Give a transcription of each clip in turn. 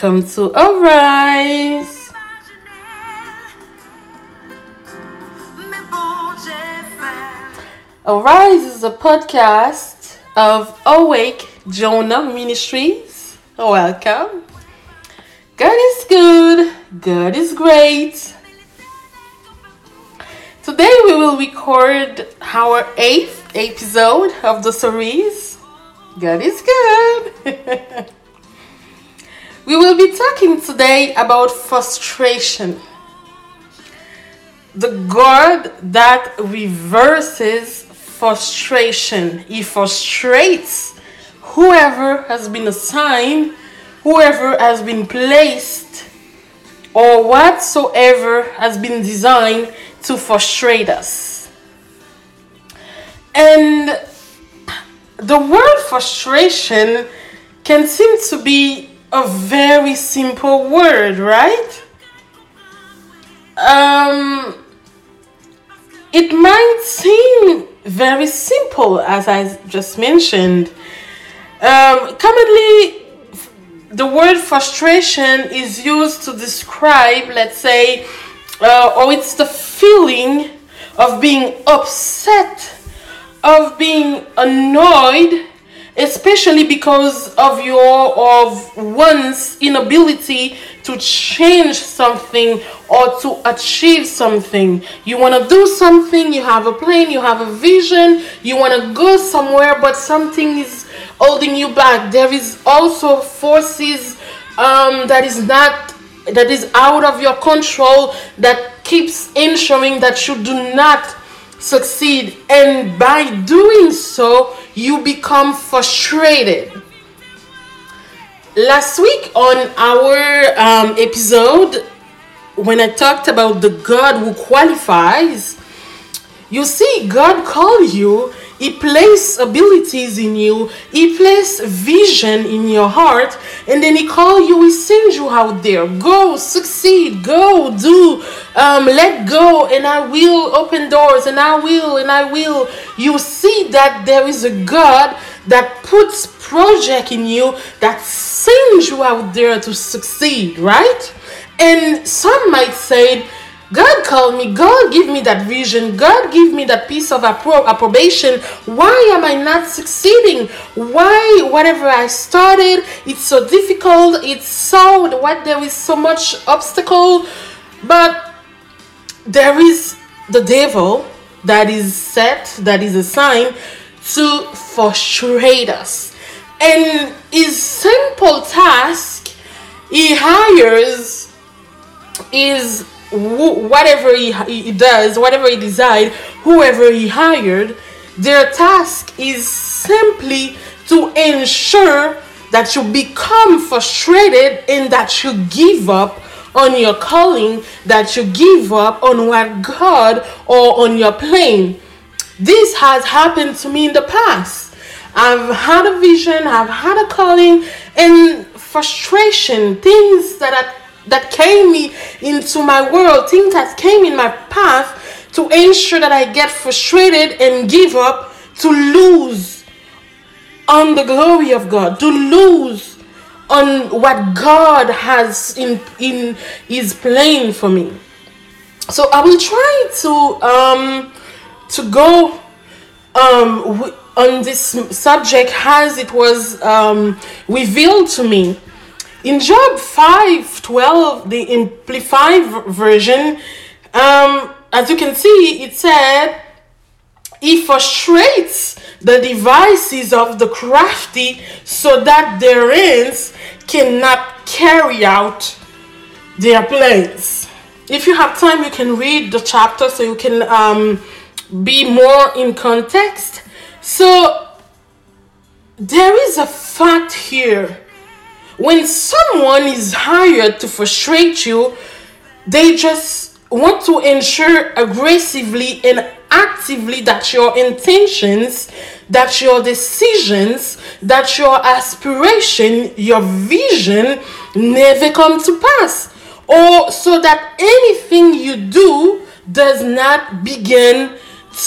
Welcome to Arise. Arise is a podcast of Awake Jonah Ministries. Welcome. God is good, God is great. Today we will record our eighth episode of the series. God is good. we will be talking today about frustration. The God that reverses frustration. He frustrates whoever has been assigned, whoever has been placed, or whatsoever has been designed to frustrate us. And the word frustration can seem to be a very simple word, right? Um, it might seem very simple, as I just mentioned. Um, commonly, the word frustration is used to describe, let's say, uh, or it's the feeling of being upset, of being annoyed, especially because of your of one's inability to change something or to achieve something. You want to do something, you have a plan, you have a vision, you want to go somewhere, but something is holding you back. There is also forces um, that is not that is out of your control that keeps ensuring that you do not succeed and by doing so you become frustrated. Last week on our um, episode when i talked about the god who qualifies you see god called you he placed abilities in you. He placed vision in your heart. And then He called you. He sends you out there. Go, succeed. Go, do. Um, let go. And I will open doors. And I will. And I will. You see that there is a God that puts project in you that sends you out there to succeed, right? And some might say, God called me. God give me that vision. God give me that piece of appro- approbation. Why am I not succeeding? Why whatever I started, it's so difficult. It's so what there is so much obstacle, but there is the devil that is set, that is assigned to frustrate us. And his simple task, he hires is whatever he, he does, whatever he decides, whoever he hired, their task is simply to ensure that you become frustrated and that you give up on your calling, that you give up on what God or on your plan. This has happened to me in the past. I've had a vision, I've had a calling, and frustration, things that are that came me into my world, things that came in my path to ensure that I get frustrated and give up to lose on the glory of God, to lose on what God has in in His plan for me. So I will try to um to go um on this subject as it was um, revealed to me in Job 5 12, the Amplified version, um, as you can see, it said, He frustrates the devices of the crafty so that their ends cannot carry out their plans. If you have time, you can read the chapter so you can um, be more in context. So, there is a fact here when someone is hired to frustrate you, they just want to ensure aggressively and actively that your intentions, that your decisions, that your aspiration, your vision never come to pass. Or so that anything you do does not begin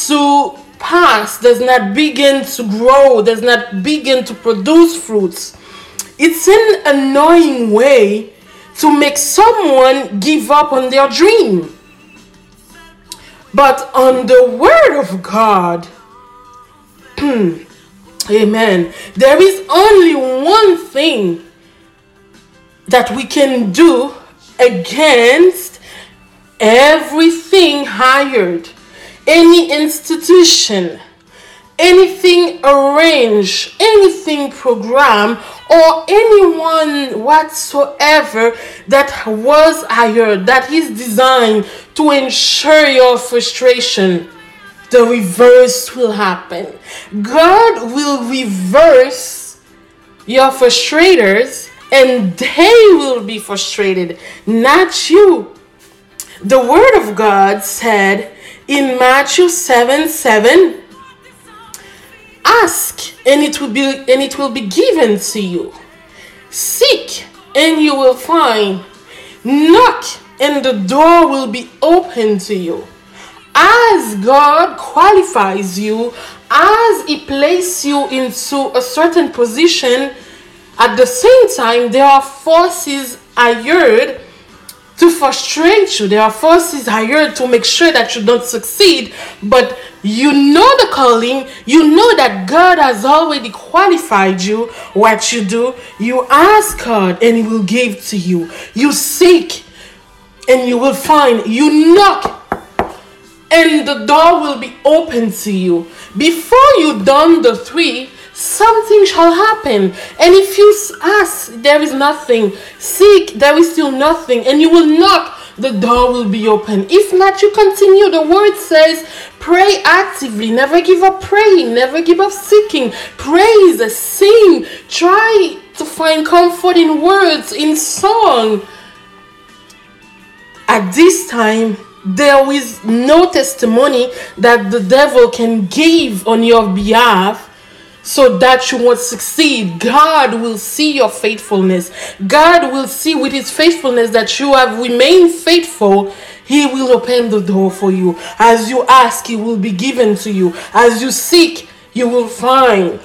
to pass, does not begin to grow, does not begin to produce fruits It's an annoying way to make someone give up on their dream. But on the Word of God, hmm, Amen. There is only one thing that we can do against everything hired, any institution, anything arranged, anything programmed, or anyone whatsoever that was hired, that is designed to ensure your frustration. The reverse will happen. God will reverse your frustrators and they will be frustrated, not you. The Word of God said in Matthew 7 7 Ask and it will be and it will be given to you. Seek and you will find. Knock and the door will be open to you. As God qualifies you, as He places you into a certain position, at the same time, there are forces hired to frustrate you. There are forces hired to make sure that you don't succeed. But you know the calling, you know that God has already qualified you. What you do, you ask God and He will give to you. You seek and you will find. You knock and the door will be open to you. Before you done the three, something shall happen. And if you ask, there is nothing. Seek, there is still nothing. And you will knock, the door will be open. If not, you continue. The word says, pray actively. Never give up praying. Never give up seeking. Praise, sing. Try to find comfort in words, in song. At this time, there is no testimony that the devil can give on your behalf so that you won't succeed. God will see your faithfulness. God will see with his faithfulness that you have remained faithful. He will open the door for you. As you ask, he will be given to you. As you seek, you will find.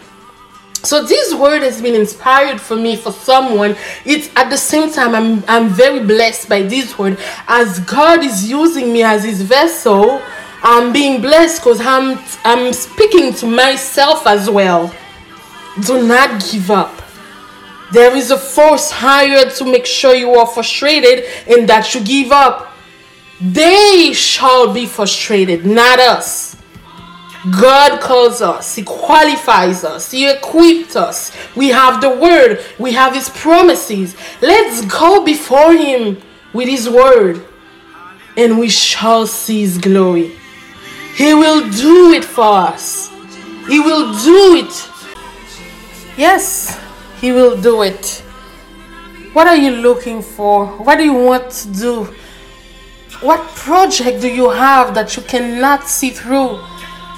So this word has been inspired for me for someone. It's at the same time I'm I'm very blessed by this word as God is using me as his vessel. I'm being blessed because I'm I'm speaking to myself as well. Do not give up. There is a force hired to make sure you are frustrated and that you give up. They shall be frustrated, not us. God calls us, He qualifies us, He equipped us. We have the Word, we have His promises. Let's go before Him with His Word, and we shall see His glory. He will do it for us, He will do it. Yes, He will do it. What are you looking for? What do you want to do? What project do you have that you cannot see through?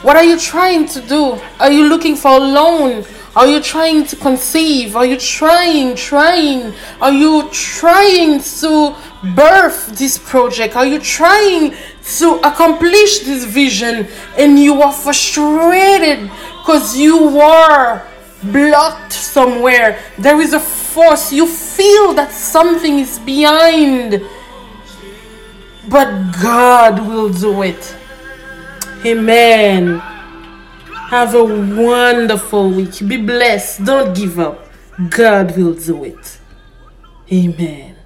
What are you trying to do? Are you looking for a loan? Are you trying to conceive? Are you trying, trying? Are you trying to birth this project? Are you trying to accomplish this vision and you are frustrated because you were blocked somewhere? There is a force. You feel that something is behind, but God will do it. Amen. Have a wonderful week. Be blessed. Don't give up. God will do it. Amen.